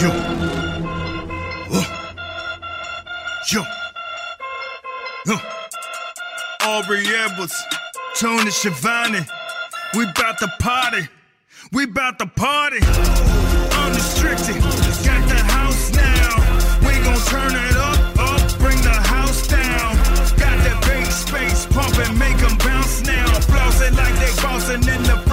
Yo. Uh. Yo. Uh. Aubrey Edwards, Tony Schiavone. We bout to party. We bout to party. Unrestricted. Got the house now. We gon' turn it up, up. Bring the house down. Got that bass space pumping, make 'em bounce now. Flossing like they bossing, and the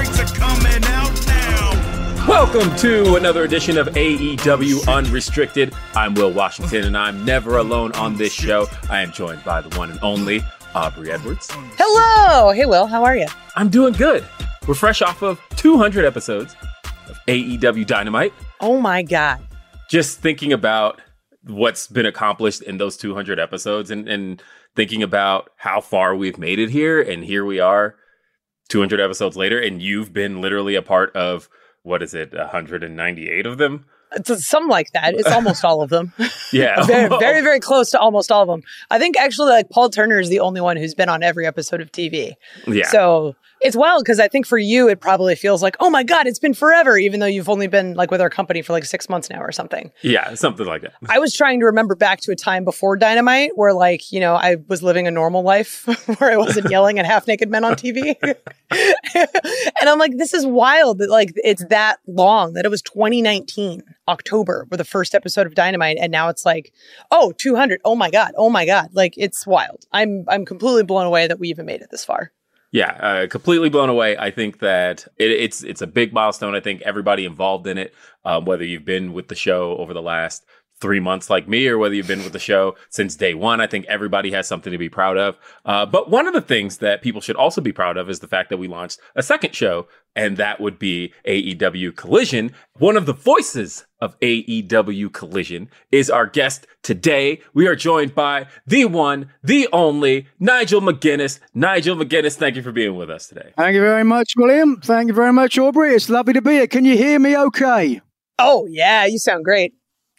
Welcome to another edition of AEW Unrestricted. I'm Will Washington, and I'm never alone on this show. I am joined by the one and only Aubrey Edwards. Hello. Hey, Will. How are you? I'm doing good. We're fresh off of 200 episodes of AEW Dynamite. Oh my God. Just thinking about what's been accomplished in those 200 episodes and, and thinking about how far we've made it here. And here we are 200 episodes later, and you've been literally a part of what is it, 198 of them? It's something like that. It's almost all of them. Yeah. very, very, very close to almost all of them. I think actually, like Paul Turner is the only one who's been on every episode of TV. yeah. So it's wild because I think for you, it probably feels like, oh my God, it's been forever, even though you've only been like with our company for like six months now or something. yeah, something like that. I was trying to remember back to a time before Dynamite where, like, you know, I was living a normal life where I wasn't yelling at half naked men on TV. and I'm like, this is wild that, like, it's that long that it was 2019, October, for the first episode of Dynamite. And now it's like, oh, 200. Oh my God. Oh my God. Like, it's wild. I'm, I'm completely blown away that we even made it this far. Yeah, uh, completely blown away. I think that it, it's it's a big milestone. I think everybody involved in it, um, whether you've been with the show over the last three months like me, or whether you've been with the show since day one, I think everybody has something to be proud of. Uh, but one of the things that people should also be proud of is the fact that we launched a second show, and that would be AEW Collision. One of the voices of AEW Collision is our guest today. We are joined by the one, the only Nigel McGuinness. Nigel McGuinness, thank you for being with us today. Thank you very much, William. Thank you very much, Aubrey. It's lovely to be here. Can you hear me okay? Oh, yeah. You sound great.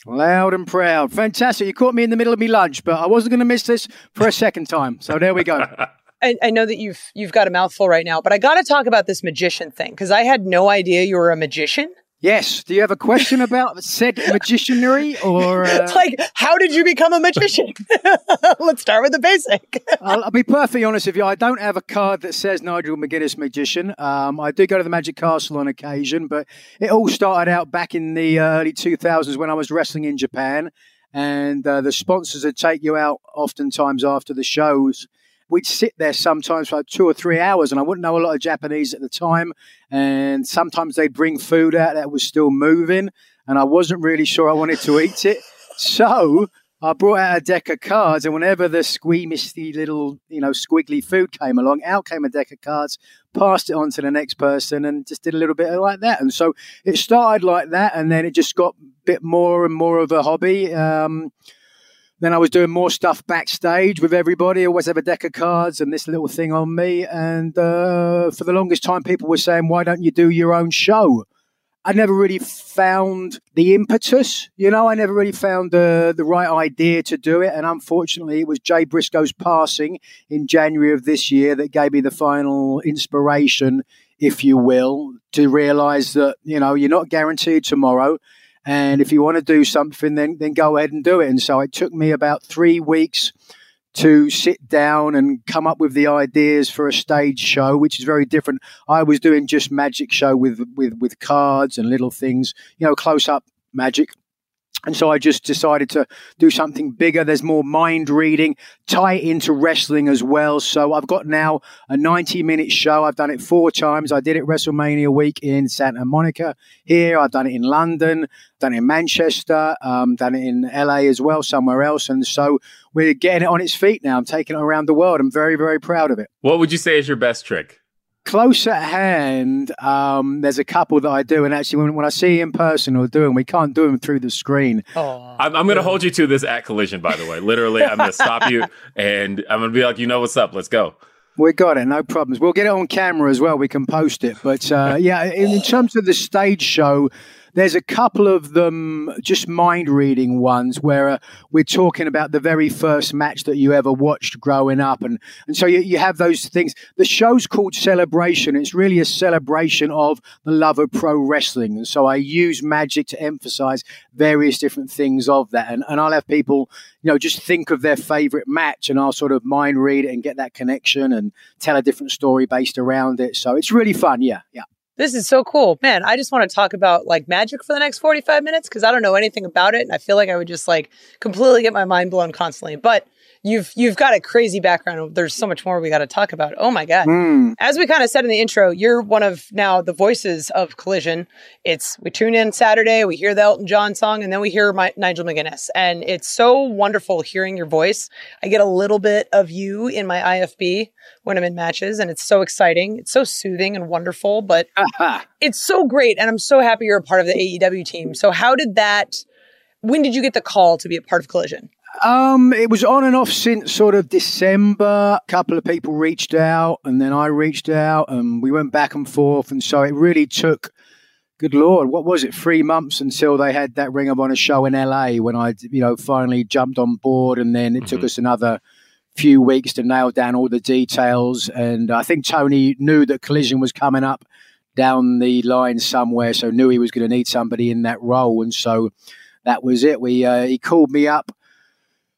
Loud and proud. Fantastic. You caught me in the middle of me lunch, but I wasn't going to miss this for a second time. So there we go. I, I know that you've you've got a mouthful right now, but I got to talk about this magician thing because I had no idea you were a magician. Yes. Do you have a question about said magicianry or? Uh... like, how did you become a magician? Let's start with the basic. I'll, I'll, be perfectly honest with you. I don't have a card that says Nigel McGuinness Magician. Um, I do go to the Magic Castle on occasion, but it all started out back in the early 2000s when I was wrestling in Japan. And uh, the sponsors would take you out oftentimes after the shows we'd sit there sometimes for like two or three hours, and I wouldn't know a lot of Japanese at the time. And sometimes they'd bring food out that was still moving, and I wasn't really sure I wanted to eat it. So I brought out a deck of cards, and whenever the squeamisty little, you know, squiggly food came along, out came a deck of cards, passed it on to the next person, and just did a little bit like that. And so it started like that, and then it just got a bit more and more of a hobby. Um, then I was doing more stuff backstage with everybody. I always have a deck of cards and this little thing on me. And uh, for the longest time, people were saying, "Why don't you do your own show?" I never really found the impetus. You know, I never really found the the right idea to do it. And unfortunately, it was Jay Briscoe's passing in January of this year that gave me the final inspiration, if you will, to realise that you know you're not guaranteed tomorrow and if you want to do something, then then go ahead and do it. And so it took me about three weeks to sit down and come up with the ideas for a stage show, which is very different. I was doing just magic show with with with cards and little things, you know, close up magic. And so I just decided to do something bigger. There's more mind reading, tie it into wrestling as well. So I've got now a 90 minute show. I've done it four times. I did it WrestleMania week in Santa Monica here. I've done it in London, done it in Manchester, um, done it in LA as well, somewhere else. And so we're getting it on its feet now. I'm taking it around the world. I'm very, very proud of it. What would you say is your best trick? Close at hand, um, there's a couple that I do, and actually, when, when I see in person or do them, we can't do them through the screen. Oh, I'm, I'm going to hold you to this at collision, by the way. Literally, I'm going to stop you and I'm going to be like, you know what's up? Let's go. We got it, no problems. We'll get it on camera as well. We can post it. But uh, yeah, in, in terms of the stage show, there's a couple of them, just mind reading ones, where uh, we're talking about the very first match that you ever watched growing up. And, and so you, you have those things. The show's called Celebration. It's really a celebration of the love of pro wrestling. And so I use magic to emphasize various different things of that. And, and I'll have people, you know, just think of their favorite match and I'll sort of mind read it and get that connection and tell a different story based around it. So it's really fun. Yeah. Yeah. This is so cool. Man, I just want to talk about like magic for the next 45 minutes because I don't know anything about it. And I feel like I would just like completely get my mind blown constantly. But you've you've got a crazy background. There's so much more we got to talk about. Oh my god! Mm. As we kind of said in the intro, you're one of now the voices of Collision. It's we tune in Saturday, we hear the Elton John song, and then we hear my, Nigel McGuinness, and it's so wonderful hearing your voice. I get a little bit of you in my IFB when I'm in matches, and it's so exciting. It's so soothing and wonderful, but it's so great, and I'm so happy you're a part of the AEW team. So how did that? When did you get the call to be a part of Collision? Um, it was on and off since sort of December. A couple of people reached out, and then I reached out, and we went back and forth. And so it really took, good lord, what was it, three months until they had that Ring of Honor show in LA when I, you know, finally jumped on board. And then it mm-hmm. took us another few weeks to nail down all the details. And I think Tony knew that Collision was coming up down the line somewhere, so knew he was going to need somebody in that role. And so that was it. We uh, he called me up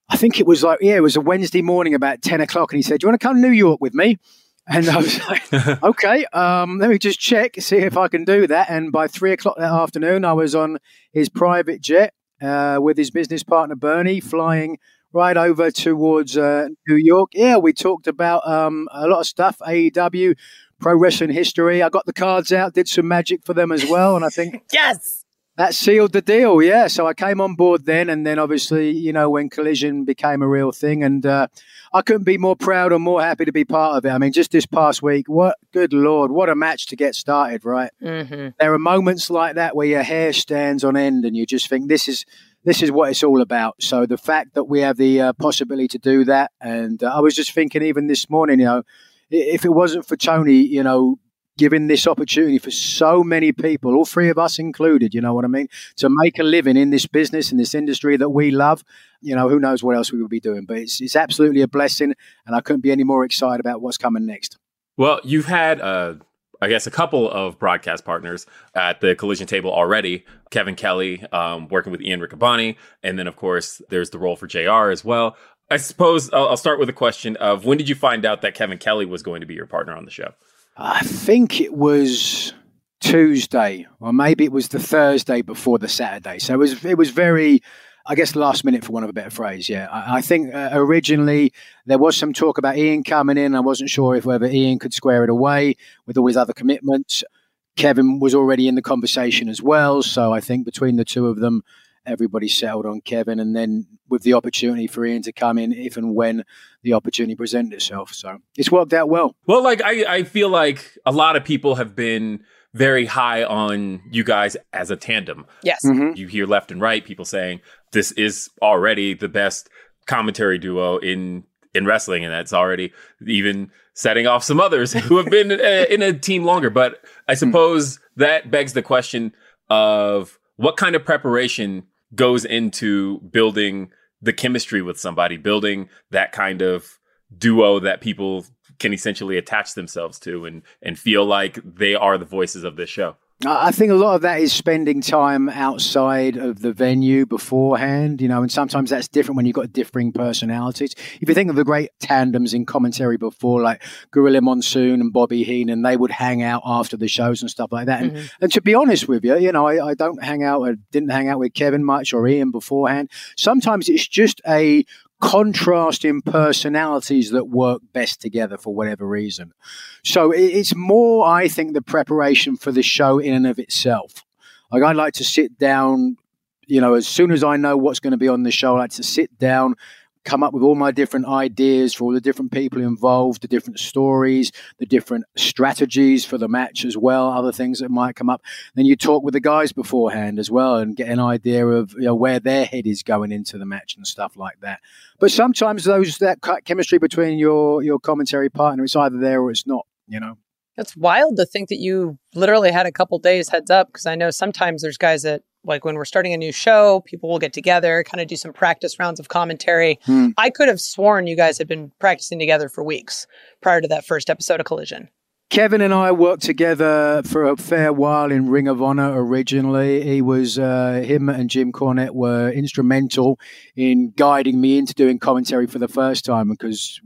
I think it was like, yeah, it was a Wednesday morning about 10 o'clock. And he said, Do you want to come to New York with me? And I was like, okay, um, let me just check, see if I can do that. And by three o'clock that afternoon, I was on his private jet uh, with his business partner, Bernie, flying right over towards uh, New York. Yeah, we talked about um, a lot of stuff, AEW, pro wrestling history. I got the cards out, did some magic for them as well. And I think, yes, that sealed the deal, yeah. So I came on board then, and then obviously, you know, when Collision became a real thing, and uh, I couldn't be more proud or more happy to be part of it. I mean, just this past week, what good lord, what a match to get started, right? Mm-hmm. There are moments like that where your hair stands on end, and you just think this is this is what it's all about. So the fact that we have the uh, possibility to do that, and uh, I was just thinking even this morning, you know, if it wasn't for Tony, you know, giving this opportunity for so many people, all three of us included, you know what I mean, to make a living in this business, in this industry that we love. You know, who knows what else we would be doing, but it's, it's absolutely a blessing, and I couldn't be any more excited about what's coming next. Well, you've had, uh, I guess, a couple of broadcast partners at the collision table already. Kevin Kelly um, working with Ian Riccaboni, and then, of course, there's the role for JR as well. I suppose I'll, I'll start with a question of when did you find out that Kevin Kelly was going to be your partner on the show? I think it was Tuesday, or maybe it was the Thursday before the Saturday. So it was it was very, I guess, last minute for one of a better phrase. Yeah, I, I think uh, originally there was some talk about Ian coming in. I wasn't sure if whether Ian could square it away with all his other commitments. Kevin was already in the conversation as well, so I think between the two of them, everybody settled on Kevin, and then with the opportunity for Ian to come in if and when the opportunity presented itself. So it's worked out well. Well, like I, I feel like a lot of people have been very high on you guys as a tandem. Yes. Mm-hmm. You hear left and right people saying this is already the best commentary duo in in wrestling, and that's already even setting off some others who have been uh, in a team longer. But I suppose that begs the question of what kind of preparation goes into building the chemistry with somebody, building that kind of duo that people can essentially attach themselves to and and feel like they are the voices of this show. I think a lot of that is spending time outside of the venue beforehand, you know, and sometimes that's different when you've got differing personalities. If you think of the great tandems in commentary before, like Gorilla Monsoon and Bobby Heenan, they would hang out after the shows and stuff like that. And, mm-hmm. and to be honest with you, you know, I, I don't hang out, I didn't hang out with Kevin much or Ian beforehand. Sometimes it's just a contrasting personalities that work best together for whatever reason. So it's more, I think, the preparation for the show in and of itself. Like I'd like to sit down, you know, as soon as I know what's going to be on the show, I like to sit down come up with all my different ideas for all the different people involved, the different stories, the different strategies for the match as well, other things that might come up. Then you talk with the guys beforehand as well and get an idea of you know, where their head is going into the match and stuff like that. But sometimes those that chemistry between your your commentary partner, it's either there or it's not. You know. It's wild to think that you literally had a couple days heads up because I know sometimes there's guys that like when we're starting a new show, people will get together, kind of do some practice rounds of commentary. Hmm. I could have sworn you guys had been practicing together for weeks prior to that first episode of Collision. Kevin and I worked together for a fair while in Ring of Honor originally. He was, uh, him and Jim Cornette were instrumental in guiding me into doing commentary for the first time because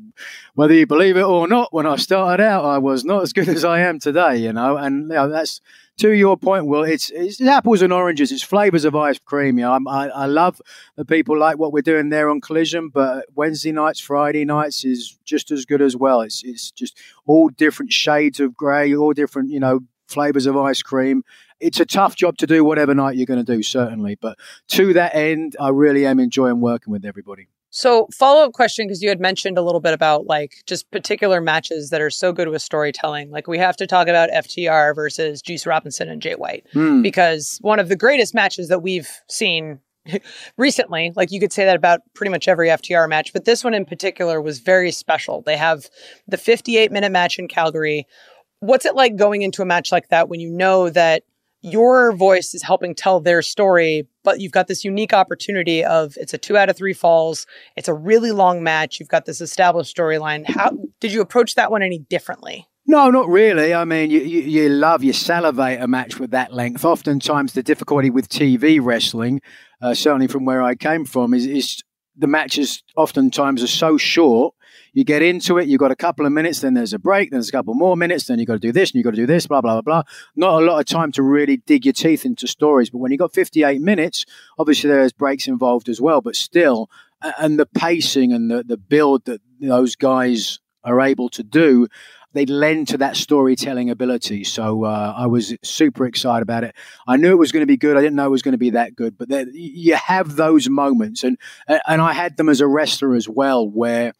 whether you believe it or not, when I started out, I was not as good as I am today, you know, and you know, that's to your point, Will, it's, it's apples and oranges. It's flavors of ice cream. You know, I, I love the people like what we're doing there on Collision, but Wednesday nights, Friday nights is just as good as well. It's it's just all different shades of grey, all different you know flavors of ice cream. It's a tough job to do whatever night you're going to do, certainly. But to that end, I really am enjoying working with everybody. So, follow up question because you had mentioned a little bit about like just particular matches that are so good with storytelling. Like, we have to talk about FTR versus Juice Robinson and Jay White hmm. because one of the greatest matches that we've seen recently, like you could say that about pretty much every FTR match, but this one in particular was very special. They have the 58 minute match in Calgary. What's it like going into a match like that when you know that your voice is helping tell their story, but you've got this unique opportunity of it's a two out of three falls. It's a really long match. You've got this established storyline. How did you approach that one any differently? No, not really. I mean, you, you, you, love, you salivate a match with that length. Oftentimes, the difficulty with TV wrestling, uh, certainly from where I came from, is, is the matches oftentimes are so short you get into it, you've got a couple of minutes, then there's a break, then there's a couple more minutes, then you've got to do this and you've got to do this, blah, blah, blah, blah. Not a lot of time to really dig your teeth into stories. But when you've got 58 minutes, obviously there's breaks involved as well, but still, and the pacing and the, the build that those guys are able to do, they lend to that storytelling ability. So uh, I was super excited about it. I knew it was going to be good. I didn't know it was going to be that good, but you have those moments, and and I had them as a wrestler as well, where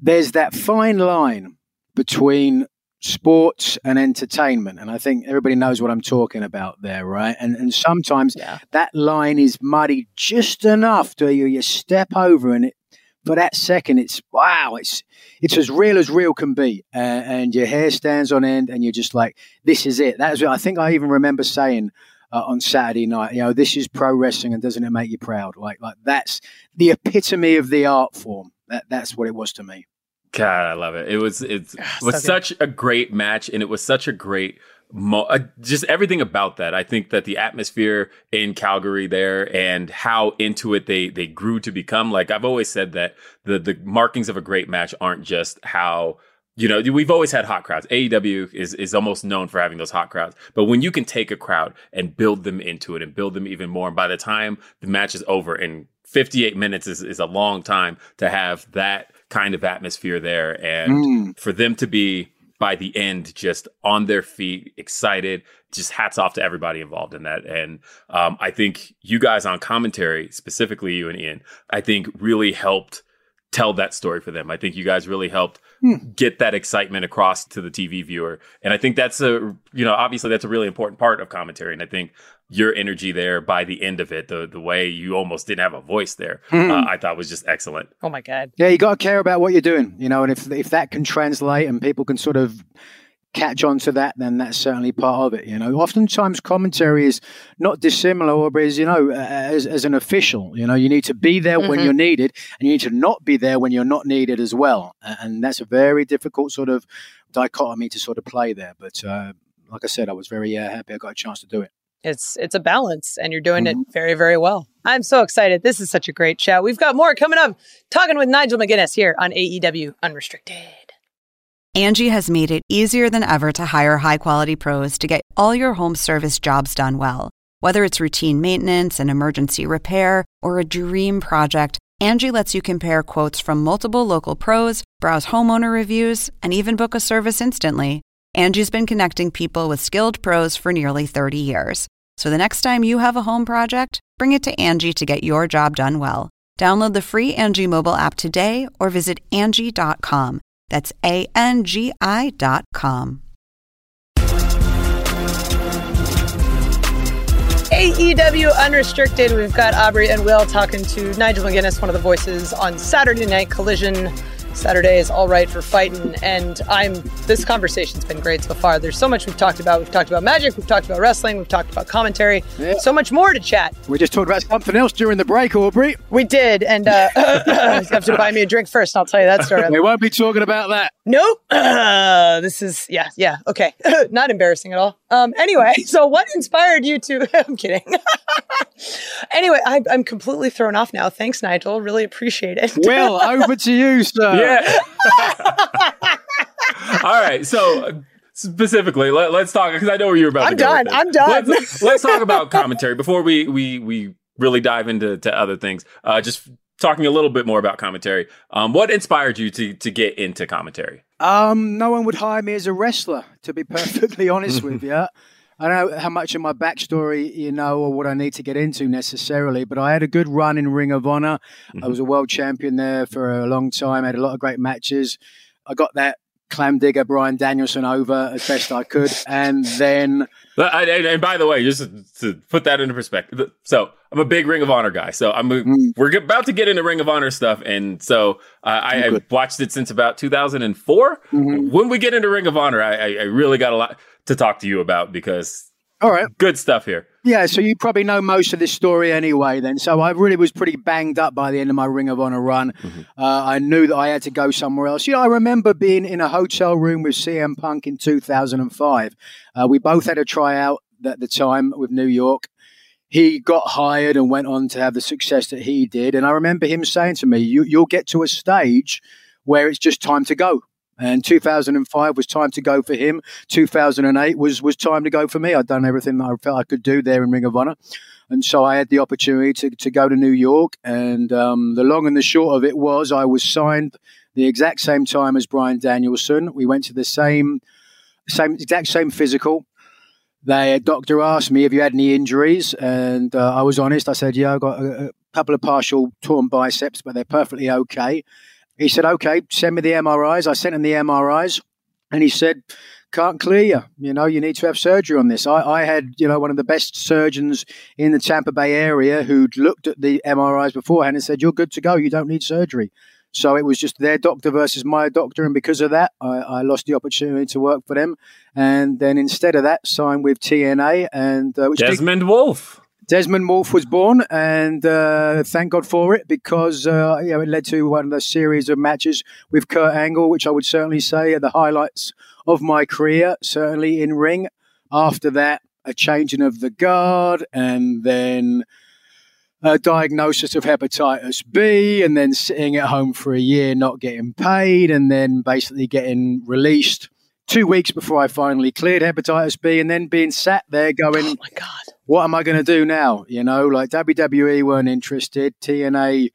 there's that fine line between sports and entertainment. And I think everybody knows what I'm talking about there, right? And and sometimes yeah. that line is muddy just enough to you you step over and it for that second it's wow, it's it's as real as real can be. Uh, and your hair stands on end and you're just like, this is it. That's what I think I even remember saying uh, on Saturday night. You know, this is pro wrestling, and doesn't it make you proud? Like, like that's the epitome of the art form. That that's what it was to me. God, I love it. It was it ah, was so such a great match, and it was such a great. Mo- uh, just everything about that. I think that the atmosphere in Calgary there and how into it they they grew to become. Like I've always said that the the markings of a great match aren't just how you know, we've always had hot crowds. AEW is is almost known for having those hot crowds. But when you can take a crowd and build them into it and build them even more, and by the time the match is over, and 58 minutes is, is a long time to have that kind of atmosphere there. And mm. for them to be by the end just on their feet, excited, just hats off to everybody involved in that. And um, I think you guys on commentary, specifically you and Ian, I think really helped tell that story for them. I think you guys really helped Hmm. get that excitement across to the TV viewer. And I think that's a, you know, obviously that's a really important part of commentary. And I think your energy there by the end of it, the the way you almost didn't have a voice there, hmm. uh, I thought was just excellent. Oh my god! Yeah, you got to care about what you're doing, you know, and if if that can translate and people can sort of catch on to that, then that's certainly part of it. You know, oftentimes commentary is not dissimilar, or is you know, as, as an official, you know, you need to be there mm-hmm. when you're needed, and you need to not be there when you're not needed as well. And that's a very difficult sort of dichotomy to sort of play there. But uh, like I said, I was very uh, happy I got a chance to do it. It's it's a balance, and you're doing mm-hmm. it very very well. I'm so excited. This is such a great show We've got more coming up. Talking with Nigel McGuinness here on AEW Unrestricted. Angie has made it easier than ever to hire high quality pros to get all your home service jobs done well. Whether it's routine maintenance, and emergency repair, or a dream project, Angie lets you compare quotes from multiple local pros, browse homeowner reviews, and even book a service instantly. Angie's been connecting people with skilled pros for nearly 30 years. So the next time you have a home project, bring it to Angie to get your job done well. Download the free Angie mobile app today or visit Angie.com. That's A N G I dot com. AEW Unrestricted. We've got Aubrey and Will talking to Nigel McGuinness, one of the voices on Saturday Night Collision. Saturday is all right for fighting, and I'm. This conversation's been great so far. There's so much we've talked about. We've talked about magic. We've talked about wrestling. We've talked about commentary. Yeah. So much more to chat. We just talked about something else during the break, Aubrey. We did, and uh, you have to buy me a drink first. And I'll tell you that story. We won't be talking about that. Nope. Uh, this is yeah, yeah. Okay, not embarrassing at all. Um, anyway, so what inspired you to? I'm kidding. anyway, I, I'm completely thrown off now. Thanks, Nigel. Really appreciate it. Well, over to you, sir. Yeah. All right. So uh, specifically, let, us talk because I know where you're about I'm to done. this. I'm done. Let's, let's talk about commentary before we we we really dive into to other things. Uh, just talking a little bit more about commentary. Um, what inspired you to to get into commentary? Um, no one would hire me as a wrestler, to be perfectly honest with you. I don't know how much of my backstory you know or what I need to get into necessarily, but I had a good run in Ring of Honor. I was a world champion there for a long time, had a lot of great matches. I got that clam digger Bryan Danielson over as best I could. And then And, by the way, just to put that into perspective, so I'm a big Ring of Honor guy. So I'm a, Mm. we're about to get into Ring of Honor stuff, and so uh, I have watched it since about 2004. Mhm. When we get into Ring of Honor, I, I really got a lot to talk to you about because all right. good stuff here. Yeah, so you probably know most of this story anyway, then. So I really was pretty banged up by the end of my Ring of Honor run. Uh, I knew that I had to go somewhere else. You know, I remember being in a hotel room with CM Punk in 2005. Uh, we both had a tryout at the time with New York. He got hired and went on to have the success that he did. And I remember him saying to me, you, You'll get to a stage where it's just time to go. And 2005 was time to go for him. 2008 was was time to go for me. I'd done everything that I felt I could do there in Ring of Honor, and so I had the opportunity to, to go to New York. And um, the long and the short of it was, I was signed the exact same time as Bryan Danielson. We went to the same same exact same physical. The doctor asked me, "Have you had any injuries?" And uh, I was honest. I said, "Yeah, I got a, a couple of partial torn biceps, but they're perfectly okay." He said, "Okay, send me the MRIs." I sent him the MRIs, and he said, "Can't clear you. You know, you need to have surgery on this." I, I had, you know, one of the best surgeons in the Tampa Bay area who'd looked at the MRIs beforehand and said, "You're good to go. You don't need surgery." So it was just their doctor versus my doctor, and because of that, I, I lost the opportunity to work for them. And then instead of that, signed with TNA, and uh, which Desmond Wolfe. Desmond Wolfe was born, and uh, thank God for it because uh, you know, it led to one of the series of matches with Kurt Angle, which I would certainly say are the highlights of my career, certainly in ring. After that, a changing of the guard, and then a diagnosis of hepatitis B, and then sitting at home for a year not getting paid, and then basically getting released two weeks before I finally cleared hepatitis B, and then being sat there going, Oh my god. what am I going to do now? You know, like WWE weren't interested. TNA,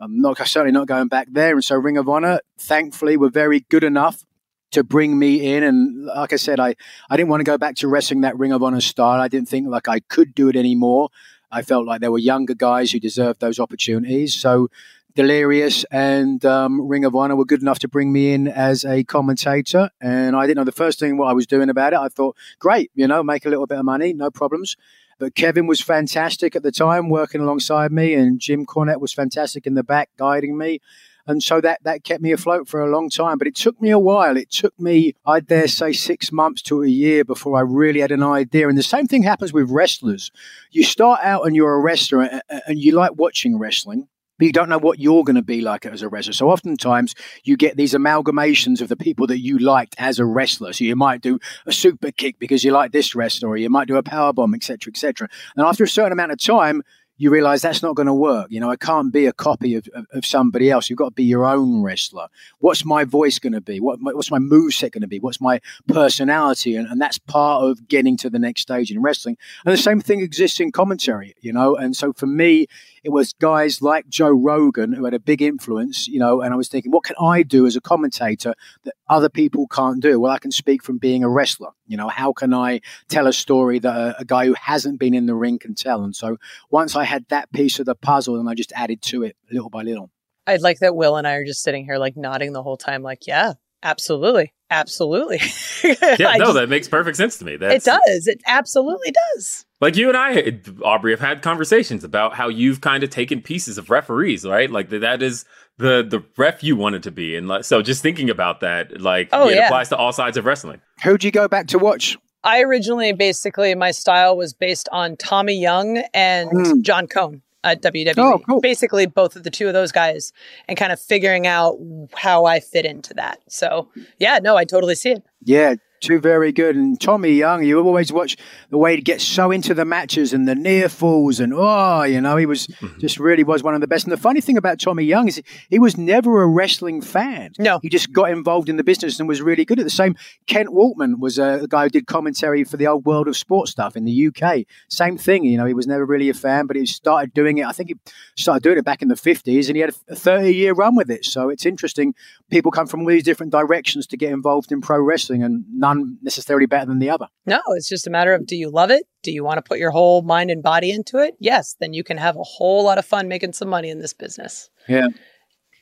I'm not certainly not going back there. And so Ring of Honor, thankfully, were very good enough to bring me in. And like I said, I, I didn't want to go back to wrestling that Ring of Honor style. I didn't think like I could do it anymore. I felt like there were younger guys who deserved those opportunities. So Delirious and um, Ring of Honor were good enough to bring me in as a commentator. And I didn't know the first thing what I was doing about it. I thought, great, you know, make a little bit of money, no problems. But Kevin was fantastic at the time, working alongside me, and Jim Cornette was fantastic in the back, guiding me. And so that, that kept me afloat for a long time. But it took me a while. It took me, I dare say, six months to a year before I really had an idea. And the same thing happens with wrestlers. You start out and you're a wrestler and you like watching wrestling but you don't know what you're going to be like as a wrestler. So oftentimes you get these amalgamations of the people that you liked as a wrestler. So you might do a super kick because you like this wrestler, or you might do a power bomb, etc., etc. And after a certain amount of time, you realize that's not going to work. You know, I can't be a copy of, of, of somebody else. You've got to be your own wrestler. What's my voice going to be? What, what's my move set going to be? What's my personality? And, and that's part of getting to the next stage in wrestling. And the same thing exists in commentary, you know. And so for me, it was guys like Joe Rogan who had a big influence, you know, and I was thinking, what can I do as a commentator that other people can't do? Well, I can speak from being a wrestler. You know, how can I tell a story that a, a guy who hasn't been in the ring can tell? And so once I had that piece of the puzzle, and I just added to it little by little. I'd like that Will and I are just sitting here like nodding the whole time, like, yeah, absolutely. Absolutely. yeah, no, just, that makes perfect sense to me. That's, it does. It absolutely does. Like you and I, Aubrey, have had conversations about how you've kind of taken pieces of referees, right? Like that is the the ref you wanted to be, and like, so just thinking about that, like oh, it yeah. applies to all sides of wrestling. Who'd you go back to watch? I originally basically my style was based on Tommy Young and mm. John Cone at WWE. Oh, cool. Basically, both of the two of those guys, and kind of figuring out how I fit into that. So, yeah, no, I totally see it. Yeah, Two very good. And Tommy Young, you always watch the way he gets so into the matches and the near falls and oh, you know, he was mm-hmm. just really was one of the best. And the funny thing about Tommy Young is he was never a wrestling fan. No. He just got involved in the business and was really good at the same. Kent Walton was a guy who did commentary for the old world of sports stuff in the UK. Same thing, you know, he was never really a fan, but he started doing it. I think he started doing it back in the 50s and he had a 30 year run with it. So it's interesting. People come from all these different directions to get involved in pro wrestling and none one necessarily better than the other. No, it's just a matter of do you love it? Do you want to put your whole mind and body into it? Yes, then you can have a whole lot of fun making some money in this business. Yeah.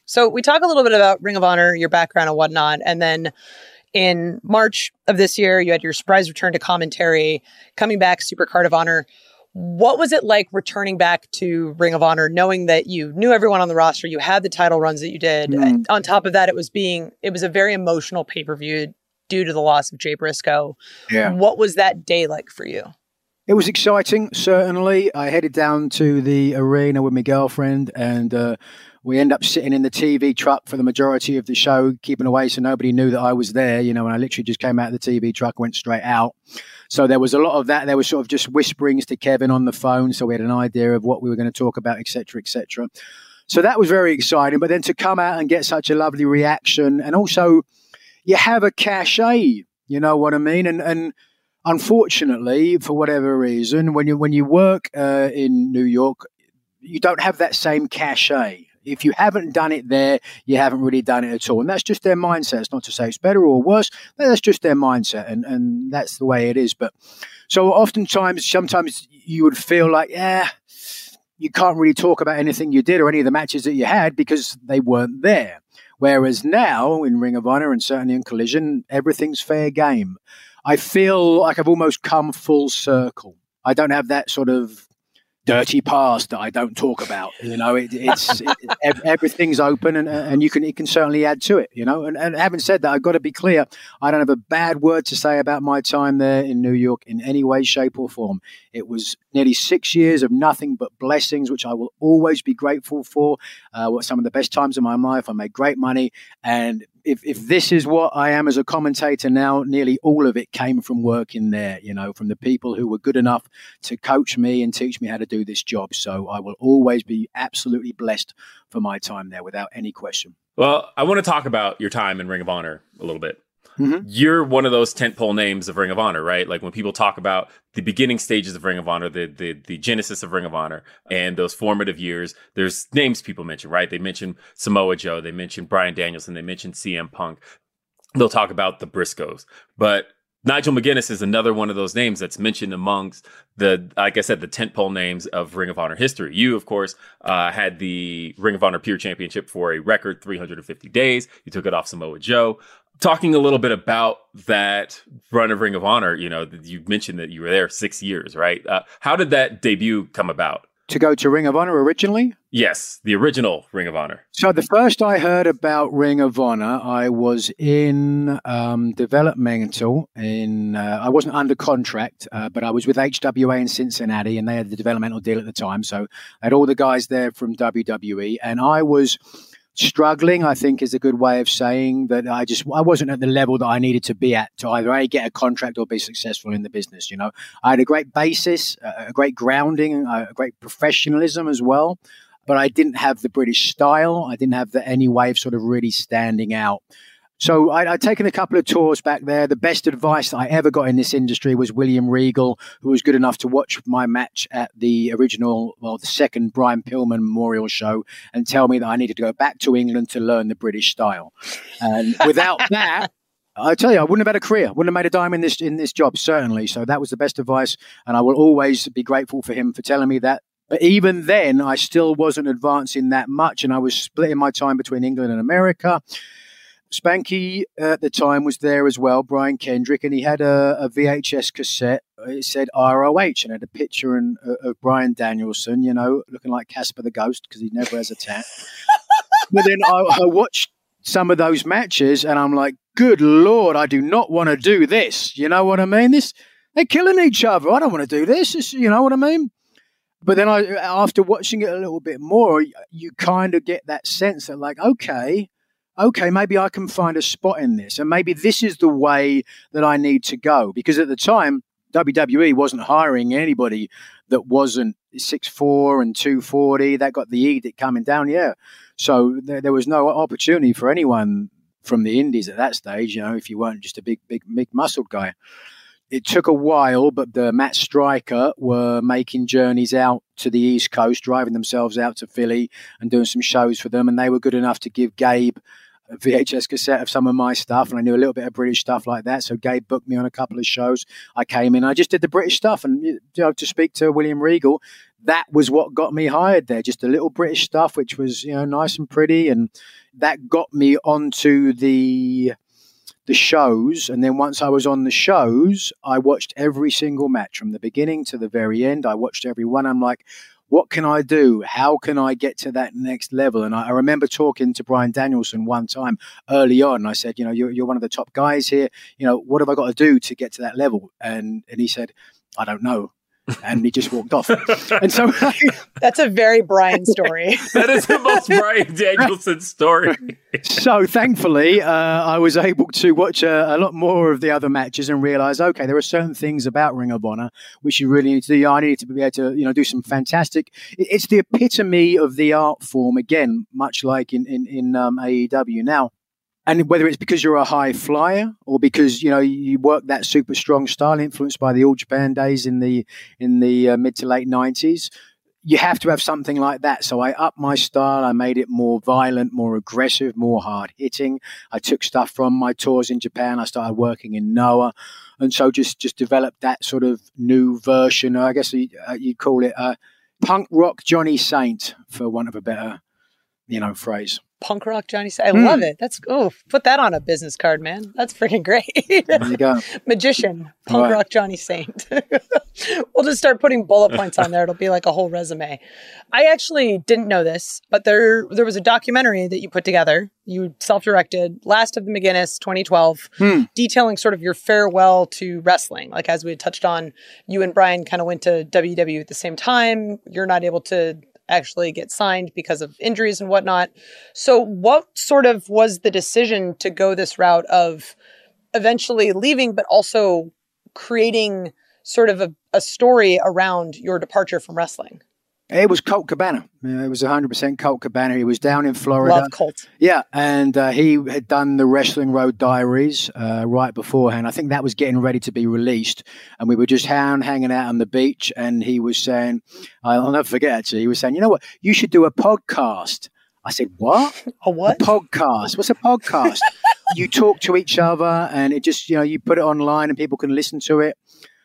So we talk a little bit about Ring of Honor, your background and whatnot, and then in March of this year, you had your surprise return to commentary, coming back, Supercard of Honor. What was it like returning back to Ring of Honor, knowing that you knew everyone on the roster, you had the title runs that you did? Mm. On top of that, it was being it was a very emotional pay per view due to the loss of Jay Briscoe. Yeah. What was that day like for you? It was exciting, certainly. I headed down to the arena with my girlfriend, and uh, we end up sitting in the TV truck for the majority of the show, keeping away so nobody knew that I was there. You know, and I literally just came out of the TV truck, went straight out. So there was a lot of that. There was sort of just whisperings to Kevin on the phone, so we had an idea of what we were going to talk about, etc., etc. So that was very exciting. But then to come out and get such a lovely reaction, and also you have a cachet. You know what I mean? And and unfortunately, for whatever reason, when you when you work uh, in New York, you don't have that same cachet. If you haven't done it there, you haven't really done it at all. And that's just their mindset. It's not to say it's better or worse, that's just their mindset. And, and that's the way it is. But so oftentimes, sometimes you would feel like, yeah, you can't really talk about anything you did or any of the matches that you had because they weren't there. Whereas now in Ring of Honor and certainly in Collision, everything's fair game. I feel like I've almost come full circle. I don't have that sort of dirty past that I don't talk about. You know, it, it's it, everything's open, and and you can it can certainly add to it. You know, and, and having said that, I've got to be clear. I don't have a bad word to say about my time there in New York in any way, shape, or form. It was nearly six years of nothing but blessings, which I will always be grateful for. Uh, what some of the best times of my life. I made great money, and if, if this is what I am as a commentator now, nearly all of it came from working there, you know, from the people who were good enough to coach me and teach me how to do this job. So I will always be absolutely blessed for my time there without any question. Well, I want to talk about your time in Ring of Honor a little bit. Mm-hmm. You're one of those tentpole names of Ring of Honor, right? Like when people talk about the beginning stages of Ring of Honor, the, the the genesis of Ring of Honor, and those formative years. There's names people mention, right? They mention Samoa Joe, they mention Bryan Danielson, they mention CM Punk. They'll talk about the Briscoes, but Nigel McGuinness is another one of those names that's mentioned amongst the, like I said, the tentpole names of Ring of Honor history. You, of course, uh, had the Ring of Honor Pure Championship for a record 350 days. You took it off Samoa Joe talking a little bit about that run of Ring of Honor, you know, you mentioned that you were there six years, right? Uh, how did that debut come about? To go to Ring of Honor originally? Yes, the original Ring of Honor. So the first I heard about Ring of Honor, I was in um, developmental. In uh, I wasn't under contract, uh, but I was with HWA in Cincinnati, and they had the developmental deal at the time. So I had all the guys there from WWE, and I was struggling, I think is a good way of saying that I just I wasn't at the level that I needed to be at to either a get a contract or be successful in the business. You know, I had a great basis, a great grounding, a great professionalism as well, but I didn't have the British style. I didn't have the any way of sort of really standing out. So I, would taken a couple of tours back there. The best advice that I ever got in this industry was William Regal, who was good enough to watch my match at the original, well, the second Brian Pillman Memorial Show, and tell me that I needed to go back to England to learn the British style. And without that, I tell you, I wouldn't have had a career, wouldn't have made a dime in this in this job, certainly. So that was the best advice, and I will always be grateful for him for telling me that. But even then, I still wasn't advancing that much, and I was splitting my time between England and America. Spanky at the time was there as well, Brian Kendrick, and he had a, a VHS cassette. It said ROH and had a picture in, uh, of Bryan Danielson, you know, looking like Casper the Ghost because he never has a tat. but then I, I watched some of those matches and I'm like, good lord, I do not want to do this. You know what I mean? This they're killing each other. I don't want to do this. It's, you know what I mean? But then I, after watching it a little bit more, you kind of get that sense that like, okay, okay, maybe I can find a spot in this. And maybe this is the way that I need to go. Because at the time, WWE wasn't hiring anybody that wasn't six four and 240. That got the edict coming down, yeah. So there, there was no opportunity for anyone from the indies at that stage, you know, if you weren't just a big, big, big muscled guy. It took a while, but the Matt Striker were making journeys out to the East Coast, driving themselves out to Philly and doing some shows for them. And they were good enough to give Gabe a VHS cassette of some of my stuff, and I knew a little bit of British stuff like that. So Gabe booked me on a couple of shows. I came in, I just did the British stuff, and you know, to speak to William Regal, that was what got me hired there. Just a little British stuff, which was you know nice and pretty, and that got me onto the the shows. And then once I was on the shows, I watched every single match from the beginning to the very end. I watched every one. I'm like, what can I do? How can I get to that next level? And I, I, remember talking to Bryan Danielson one time early on. I said, you know, you're, you're one of the top guys here. You know, what have I got to do to get to that level? And and he said, I don't know and he just walked off. and so that's a very Brian story. that is the most Bryan Danielson story. so thankfully, uh, I was able to watch a, a, lot more of the other matches and realize, okay, there are certain things about Ring of Honor which you really need to do. I need to be able to, you know, do some fantastic. It's the epitome of the art form again, much like in in, in um, AEW now and whether it's because you're a high flyer or because you know you work that super strong style influenced by the all japan days in the in the uh, mid to late 90s you have to have something like that. So i upped my style. I made it more violent more aggressive more hard hitting. I took stuff from my tours in japan. I started working in noah. And so just just developed that sort of new version i guess you, uh, you'd call it a punk rock johnny saint for want of a better you know phrase punk rock Johnny I mm. love it. That's oh, put that on a business card, man. That's freaking great. there you go. Magician, punk right. rock Johnny Saint. we'll just start putting bullet points on there. It'll be like a whole resume. I actually didn't know this, but there there was a documentary that you put together. You self-directed, Last of the McGuinness, 2012, hmm. detailing sort of your farewell to wrestling. Like as we had touched on, you and Brian kind of went to WWE at the same time. You're not able to actually get signed because of injuries and whatnot. So, what sort of was the decision to go this route of eventually leaving, but also creating sort of a, a story around your departure from wrestling? It was Colt Cabana. it was 100% Colt Cabana. He was down in Florida. Love Colt. Yeah, and uh, he had done the Wrestling Road Diaries uh, right beforehand. I think that was getting ready to be released. And we were just hanging out on the beach. And he was saying, I'll never forget actually, he was saying, you know what, you should do a podcast. I said, what? A what? A podcast. What's a podcast? you talk to each other and it just, you know, you put it online and people can listen to it.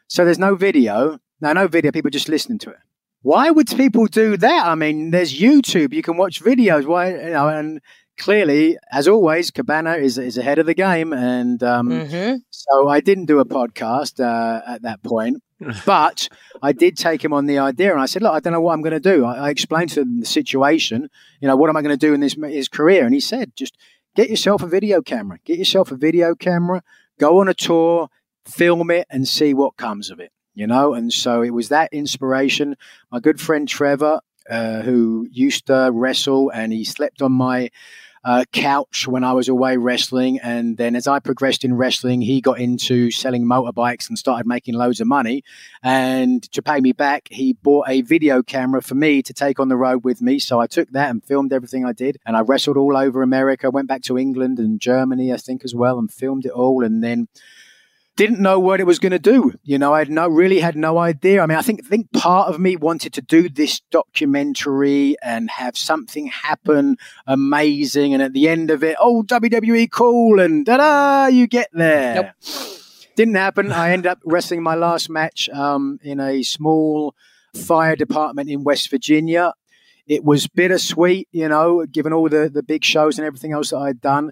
So there's no video. No, no video. People just listening to it why would people do that? I mean, there's YouTube. You can watch videos. Why, you know, and clearly, as always, Cabana is, is ahead of the game. And um, mm-hmm. so I didn't do a podcast uh, at that point. but I did take him on the idea, and I said, "Look, I don't know what I'm going to do." I, I, explained to him the situation. You know, what am I going to do in this his career? And he said, "Just get yourself a video camera. Get yourself a video camera. Go on a tour, film it, and see what comes of it." You know. And so it was that inspiration. My good friend Trevor, uh, who used to wrestle, and he slept on my uh, couch when I was away wrestling. And then as I progressed in wrestling, he got into selling motorbikes and started making loads of money. And to pay me back, he bought a video camera for me to take on the road with me. So I took that and filmed everything I did. And I wrestled all over America, went back to England and Germany, I think, as well, and filmed it all. And then didn't know what it was going to do. You know, I had no really had no idea. I mean, I think I think part of me wanted to do this documentary and have something happen amazing, and at the end of it, oh WWE cool, and da da, you get there. Nope. Didn't happen. I ended up wrestling my last match um, in a small fire department in West Virginia. It was bittersweet, you know, given all the the big shows and everything else that I'd done.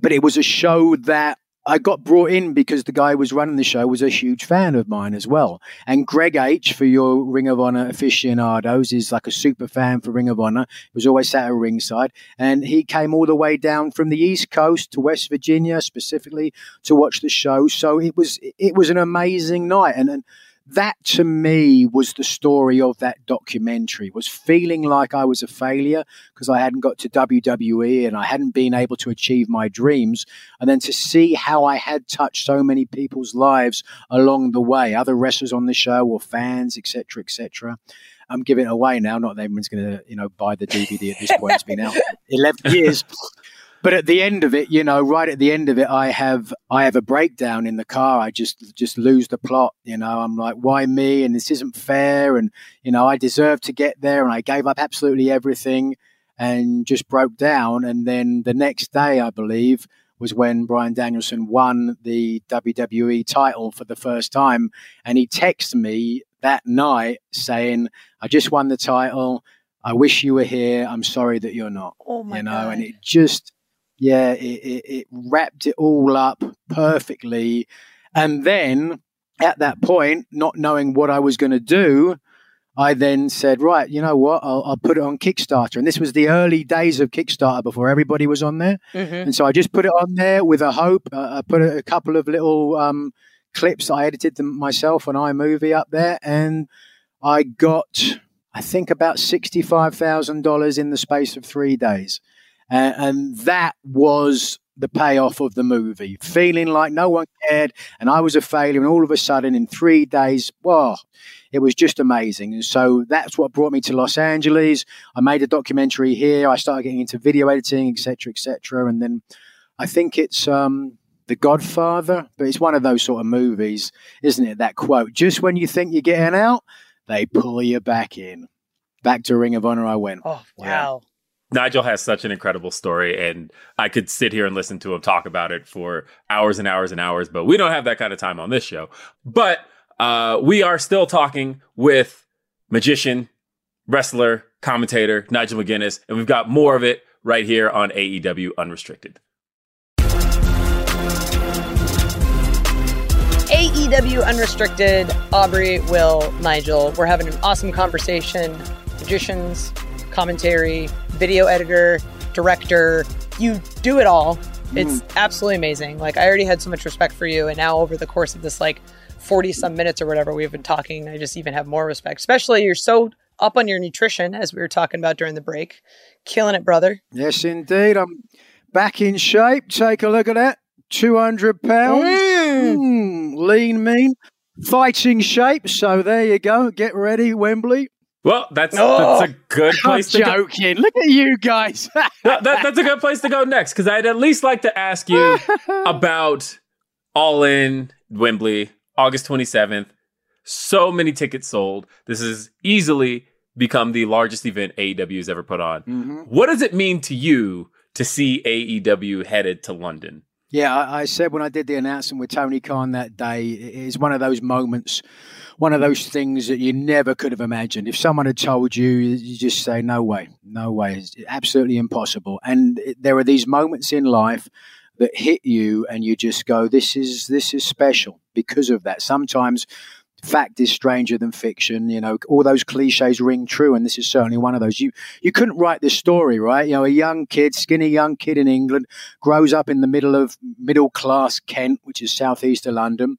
But it was a show that I got brought in because the guy who was running the show was a huge fan of mine as well. And Greg H, for your Ring of Honor aficionados, is like a super fan for Ring of Honor. He was always sat at ringside. And he came all the way down from the East Coast to West Virginia specifically to watch the show. So it was it was an amazing night. And, and that to me was the story of that documentary. Was feeling like i was a failure because i hadn't got to wwe and i hadn't been able to achieve my dreams. And then to see how i had touched so many people's lives along the way other wrestlers on the show or fans etc etc i'm giving it away now. Not that everyone's going to you know buy the dvd at this point. It's been out 11 years but at the end of it, you know, right at the end of it, I have I have a breakdown in the car. I just just lose the plot. You know, I'm like, why me? And this isn't fair. And you know, I deserve to get there, and I gave up absolutely everything, and just broke down. And then the next day, I believe, was when Bryan Danielson won the WWE title for the first time, and he texted me that night saying, "I just won the title." I wish you were here. I'm sorry that you're not. Oh my you know, God. and it just yeah, it, it, it wrapped it all up perfectly. And then at that point, not knowing what I was going to do, I then said, right, you know what? I'll, I'll, put it on Kickstarter. And this was the early days of Kickstarter before everybody was on there. Mm-hmm. And so I just put it on there with a hope. Uh, I put a, a, couple of little um, clips. I edited them myself on iMovie up there. And I got, I think, about $65,000 in the space of three days. Uh, and that was the payoff of the movie. Feeling like no one cared and I was a failure. And all of a sudden, in three days, well, it was just amazing. And so that's what brought me to Los Angeles. I made a documentary here. I started getting into video editing, etc., etc. And then I think it's um, The Godfather, but it's one of those sort of movies, isn't it? That quote: "Just when you think you're getting out, they pull you back in." Back to Ring of Honor, I went. Oh wow! Nigel has such an incredible story, and I could sit here and listen to him talk about it for hours and hours and hours, but we don't have that kind of time on this show. But uh, we are still talking with magician, wrestler, commentator Nigel McGuinness, and we've got more of it right here on AEW Unrestricted. AEW Unrestricted, Aubrey, Will, Nigel. We're having an awesome conversation. Magicians, commentary, video editor, director. You do it all. It's mm. absolutely amazing. Like I already had so much respect for you, and now over the course of this like forty some minutes or whatever we've been talking, I just even have more respect. Especially you're so up on your nutrition, as we were talking about during the break. Killing it, brother. Yes, indeed. I'm back in shape. Take a look at that. 200 pounds. Mm. Mm, lean, mean. Fighting shape. So there you go. Get ready, Wembley. Well, that's oh, that's a good place I'm to joking. Go. Look at you guys. that, that, that's a good place to go next because I'd at least like to ask you about All In Wembley, August 27th. So many tickets sold. This has easily become the largest event AEW has ever put on. Mm-hmm. What does it mean to you to see AEW headed to London? Yeah, I, I, said when I did the announcement with Tony Khan that day, it is one of those moments, one of those things that you never could have imagined. If someone had told you, you just say, no way, no way, it's absolutely impossible. And there are these moments in life that hit you and you just go, this is, this is special because of that. Sometimes fact is stranger than fiction. You know, all those cliches ring true, and this is certainly one of those. You you couldn't write this story, right? You know, a young kid, skinny young kid in England, grows up in the middle of middle class Kent, which is southeast of London.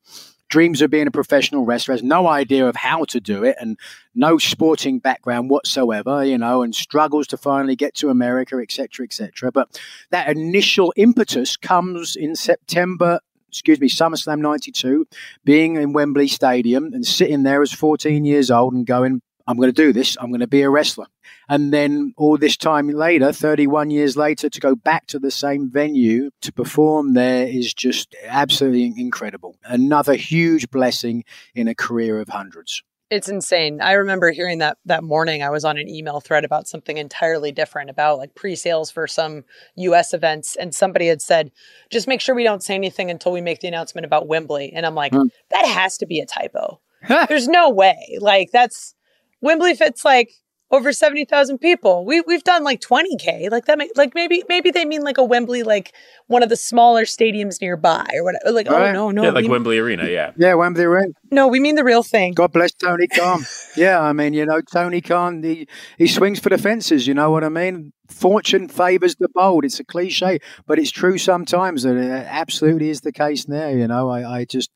dreams of being a professional wrestler, has no idea of how to do it, and no sporting background whatsoever, you know, and struggles to finally get to America, etc., etc. But that initial impetus comes in September excuse me, SummerSlam 92, being in Wembley Stadium and sitting there as 14 years old and going, I'm going to do this. I'm going to be a wrestler. And then all this time later, 31 years later, to go back to the same venue to perform there is just absolutely incredible. Another huge blessing in a career of hundreds. It's insane. I remember hearing that that morning. I was on an email thread about something entirely different about like pre-sales for some US events and somebody had said, "Just make sure we don't say anything until we make the announcement about Wembley." And I'm like, mm. "That has to be a typo." There's no way. Like that's Wembley fits like over 70,000 people. We we've done like 20k. Like that may, like maybe maybe they mean like a Wembley like one of the smaller stadiums nearby or whatever. Like oh no, no. Yeah, like Wembley Arena, yeah. Yeah, Wembley Arena. No, we mean the real thing. God bless Tony Khan. yeah, I mean, you know, Tony Khan he, he swings for the fences, you know what I mean? Fortune favors the bold. It's a cliche, but it's true sometimes and it absolutely is the case there, you know. I, I just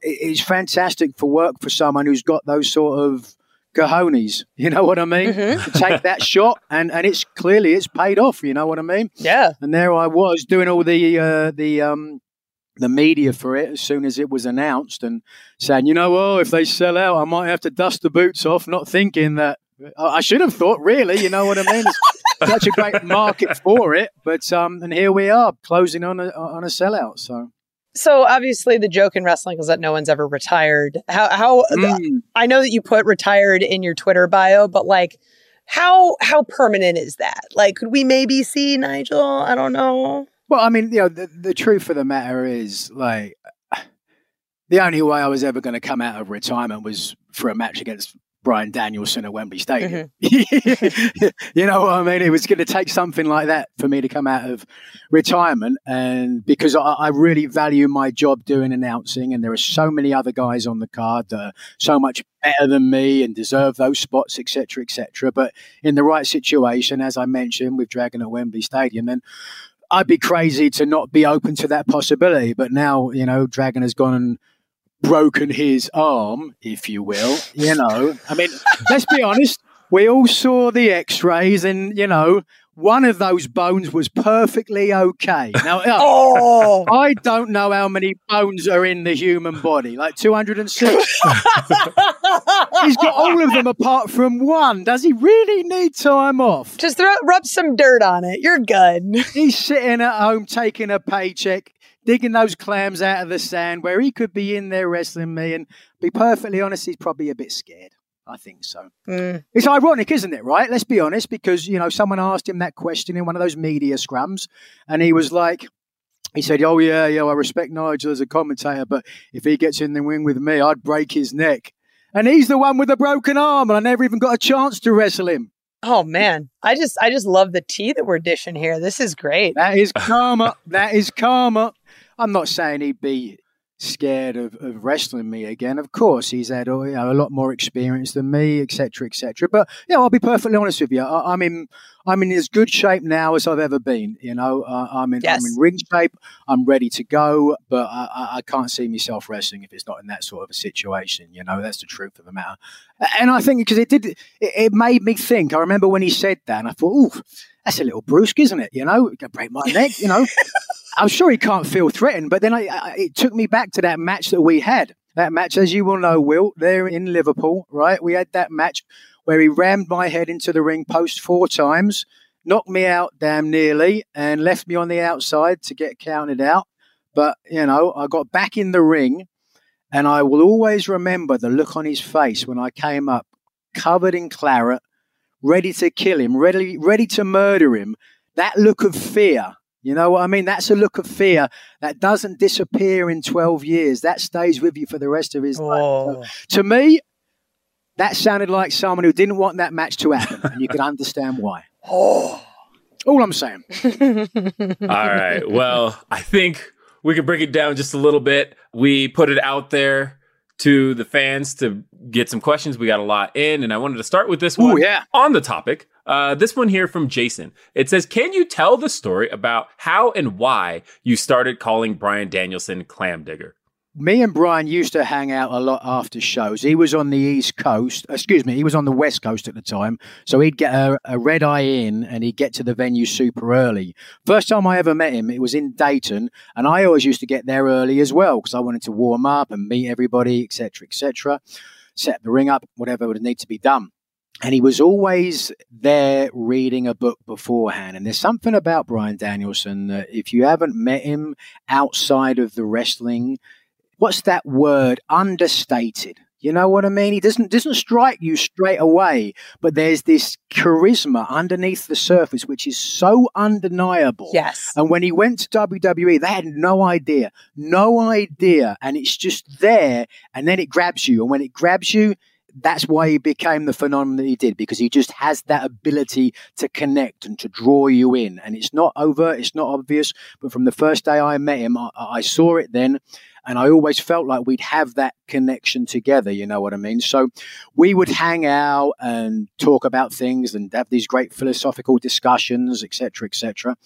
it's fantastic for work for someone who's got those sort of cojones. You know what I mean? Mm-hmm. Take that shot, and and it's clearly it's paid off. You know what I mean? Yeah. And there I was doing all the uh, the um the media for it as soon as it was announced, and saying, you know, oh, if they sell out, I might have to dust the boots off. Not thinking that I should have thought, really. You know what I mean? such a great market for it, but um, and here we are closing on a on a sellout. So so obviously, the joke in wrestling is that no one's ever retired. How? How? Mm. I know that you put retired in your Twitter bio, but like, how how permanent is that? Like, could we maybe see Nigel? I don't know. Well, I mean, you know, the, the truth of the matter is, like, the only way I was ever going to come out of retirement was for a match against Bryan Danielson at Wembley Stadium. Mm-hmm. you know what I mean? It was going to take something like that for me to come out of retirement. And because I, I, really value my job doing announcing, and there are so many other guys on the card that are so much better than me and deserve those spots, etc., etc. But in the right situation, as I mentioned, with Dragon at Wembley Stadium, then I'd be crazy to not be open to that possibility. But now, you know, Dragon has gone and broken his arm, if you will. You know, I mean, let's be honest. We all saw the X-rays, and you know, one of those bones was perfectly okay. Now, uh, oh. I don't know how many bones are in the human body, like 206. He's got all of them apart from one. Does he really need time off? Just throw, rub some dirt on it. You're good. He's sitting at home taking a paycheck digging those clams out of the sand where he could be in there wrestling me. And be perfectly honest, he's probably a bit scared. I think so. Mm. It's ironic, isn't it? Right? Let's be honest, because you know someone asked him that question in one of those media scrums, and he was like, he said, "Oh yeah, yeah, I respect Nigel as a commentator, but if he gets in the ring with me, I'd break his neck." And he's the one with a broken arm, and I never even got a chance to wrestle him. Oh man, I just I just love the tea that we're dishing here. This is great. That is karma. that is karma. I'm not saying he'd be scared of, of wrestling me again. Of course, he's had you know, a lot more experience than me, etc., etc. But yeah, I'll be perfectly honest with you. I, am in I'm in as good shape now as I've ever been. You know, uh, I'm in yes. I'm in ring shape. I'm ready to go, but I, I, can't see myself wrestling if it's not in that sort of a situation. You know, that's the truth of the matter. And I think because it did, it, it made me think. I remember when he said that, and I thought, oh that's a little brusque, isn't it? You know, gonna break my neck. You know, I'm sure he can't feel threatened. But then I, I, it took me back to that match that we had. That match, as you will know, Will, there in Liverpool, right? We had that match where he rammed my head into the ring post four times, knocked me out damn nearly, and left me on the outside to get counted out. But, you know, I got back in the ring, and I will always remember the look on his face when I came up covered in claret ready to kill him, ready, ready to murder him. That look of fear, you know what I mean? That's a look of fear that doesn't disappear in 12 years. That stays with you for the rest of his life. So, to me, that sounded like someone who didn't want that match to happen, and you can understand why. Oh, all I'm saying. all right. Well, I think we can break it down just a little bit. We put it out there to the fans to get some questions. We got a lot in, and I wanted to start with this one Ooh, yeah. on the topic. Uh, this one here from Jason. It says, Can you tell the story about how and why you started calling Bryan Danielson Clam Digger? Me and Bryan used to hang out a lot after shows. He was on the East Coast, excuse me, he was on the West Coast at the time. So he'd get a, a red eye in and he'd get to the venue super early. First time I ever met him, it was in Dayton. And I always used to get there early as well because I wanted to warm up and meet everybody, etc., etc., set the ring up, whatever would need to be done. And he was always there reading a book beforehand. And there's something about Bryan Danielson that if you haven't met him outside of the wrestling, what's that word? Understated. You know what I mean? He doesn't doesn't strike you straight away, but there's this charisma underneath the surface which is so undeniable. Yes. And when he went to WWE, they had no idea, no idea, and it's just there, and then it grabs you, and when it grabs you, that's why he became the phenomenon that he did because he just has that ability to connect and to draw you in. And it's not overt, it's not obvious, but from the first day I met him, I, I saw it then. And I always felt like we'd have that connection together, you know what I mean? So we would hang out and talk about things and have these great philosophical discussions, etc., etc.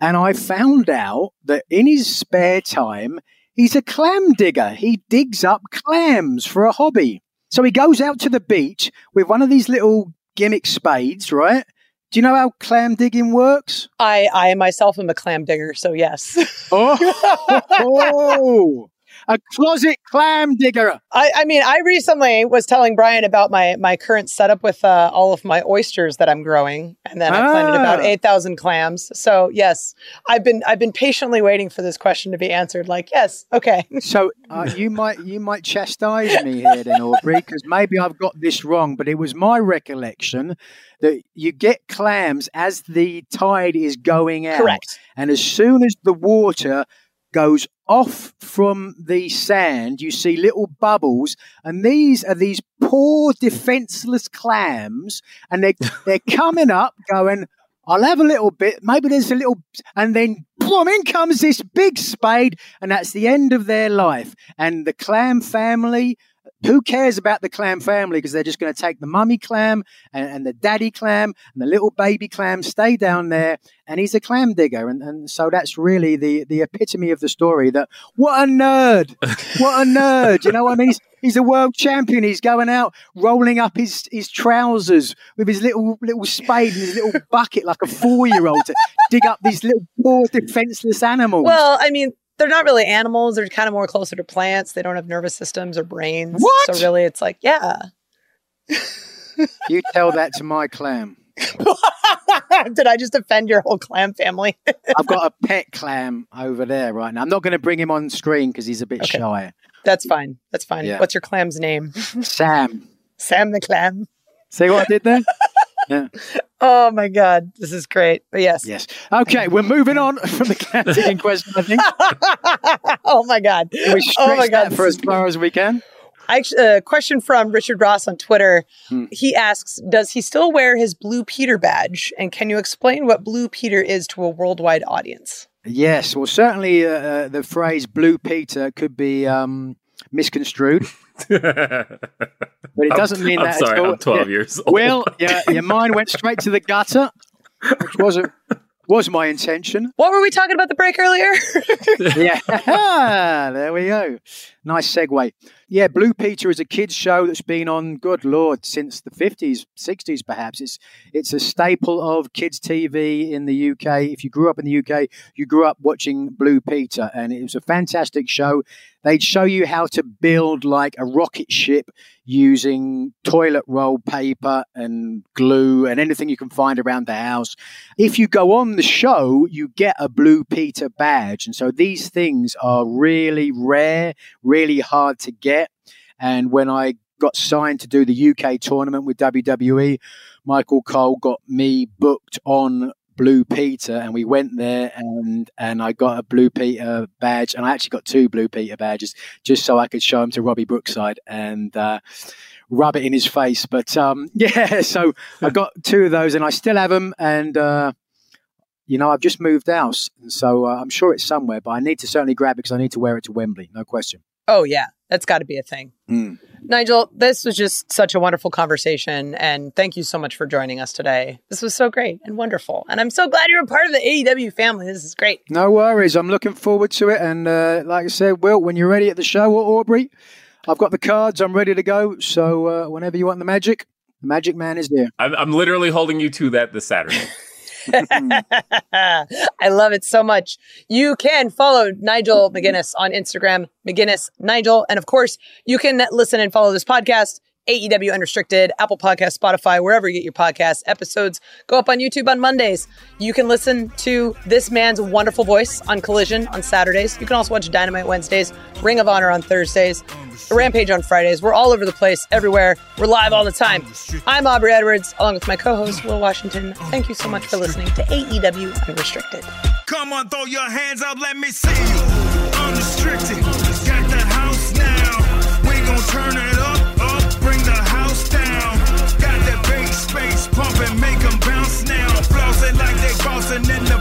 And I found out that in his spare time, he's a clam digger. He digs up clams for a hobby. So he goes out to the beach with one of these little gimmick spades, right? Do you know how clam digging works? I, I myself am a clam digger, so yes. Oh, oh a closet clam digger. I, I mean, I recently was telling Bryan about my my current setup with uh, all of my oysters that I'm growing, and then I planted about Ah. eight thousand clams. So yes, I've been I've been patiently waiting for this question to be answered. Like, yes, okay. So uh, you might you might chastise me here then, Aubrey, because maybe I've got this wrong. But it was my recollection that you get clams as the tide is going out, Correct. and as soon as the water goes off from the sand, you see little bubbles, and these are these poor defenseless clams, and they they're coming up, going. I'll have a little bit. Maybe there's a little, and then boom, in comes this big spade, and that's the end of their life. And the clam family, who cares about the clam family? Because they're just going to take the mummy clam and, and the daddy clam and the little baby clam, stay down there, and he's a clam digger. And, and so that's really the the epitome of the story. That what a nerd, what a nerd. You know what I mean? He's, he's a world champion. He's going out rolling up his his trousers with his little little spade and his little bucket like a four year old to dig up these little poor defenseless animals. Well, I mean, they're not really animals. They're kind of more closer to plants. They don't have nervous systems or brains. What? So really, it's like, yeah. you tell that to my clam. Did I just offend your whole clam family? I've got a pet clam over there right now. I'm not going to bring him on screen because he's a bit Okay. shy. That's fine. That's fine. Yeah. What's your clam's name? Sam, Sam the clam. see what I did there? Yeah. Oh my god, this is great. But yes. Yes. Okay, we're moving on from the digging question. I think oh my god. Can we stretch Oh my god. that for as far as we can. A question from Richard Ross on Twitter. Hmm. He asks, "Does he still wear his Blue Peter badge? And can you explain what Blue Peter is to a worldwide audience?" Yes. Well, certainly uh, uh, the phrase "Blue Peter" could be um, misconstrued, but it doesn't mean I'm that sorry, at all. I'm 12 Yeah. years old. Well, yeah, your mind went straight to the gutter, which wasn't was my intention. What were we talking about the break earlier? Yeah, ah, there we go. Nice segue. Yeah, Blue Peter is a kids show that's been on, good lord, since the fifties, sixties, perhaps. It's it's a staple of kids TV in the UK. If you grew up in the UK, you grew up watching Blue Peter, and it was a fantastic show. They'd show you how to build like a rocket ship using toilet roll paper and glue and anything you can find around the house. If you go on the show, you get a Blue Peter badge. And so these things are really rare, really hard to get. And when I got signed to do the UK tournament with WWE, Michael Cole got me booked on Blue Peter, and we went there, and and I got a Blue Peter badge, and I actually got two Blue Peter badges just so I could show them to Robbie Brookside and uh, rub it in his face. But um, yeah, so I got two of those, and I still have them, and. Uh, you know, I've just moved house, and so uh, I'm sure it's somewhere, but I need to certainly grab it because I need to wear it to Wembley, no question. oh yeah, That's got to be a thing. Nigel, this was just such a wonderful conversation. And thank you so much for joining us today. This was so great and wonderful. And I'm so glad you're a part of the AEW family. This is great. No worries. I'm looking forward to it. And uh, like I said, Will, when you're ready at the show or Aubrey, I've got the cards. I'm ready to go. So uh, whenever you want the magic, the magic man is there. I'm, I'm literally holding you to that this Saturday. I love it so much. You can follow Nigel mm-hmm. McGuinness on Instagram, McGuinness Nigel. And of course, you can listen and follow this podcast, AEW Unrestricted, Apple Podcast, Spotify, wherever you get your podcast episodes. Go up on YouTube on Mondays. You can listen to this man's wonderful voice on Collision on Saturdays. You can also watch Dynamite Wednesdays, Ring of Honor on Thursdays, Rampage on Fridays. We're all over the place, everywhere. We're live all the time. I'm Aubrey Edwards, along with my co-host Will Washington. Thank you so much for listening to AEW Unrestricted. Come on, throw your hands up, let me see you. Unrestricted. pump and make them bounce now. Flossing like they bouncing in the